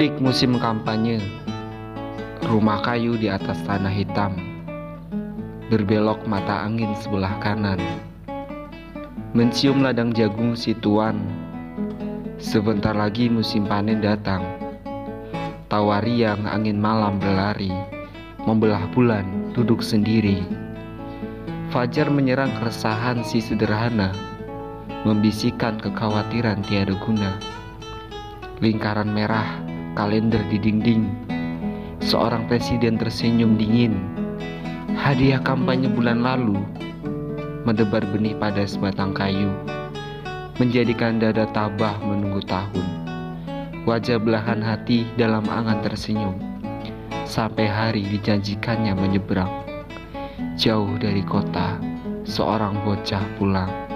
Musim kampanye, rumah kayu di atas tanah hitam, berbelok mata angin sebelah kanan, mencium ladang jagung si tuan. Sebentar lagi musim panen datang, tawari yang angin malam berlari, membelah bulan duduk sendiri. Fajar menyerang keresahan si sederhana, membisikkan kekhawatiran tiada guna. Lingkaran merah, kalender di dinding, seorang presiden tersenyum dingin. Hadiah kampanye bulan lalu, mendebar benih pada sebatang kayu, menjadikan dada tabah menunggu tahun. Wajah belahan hati dalam angan tersenyum, sampai hari dijanjikannya menyeberang. Jauh dari kota, seorang bocah pulang.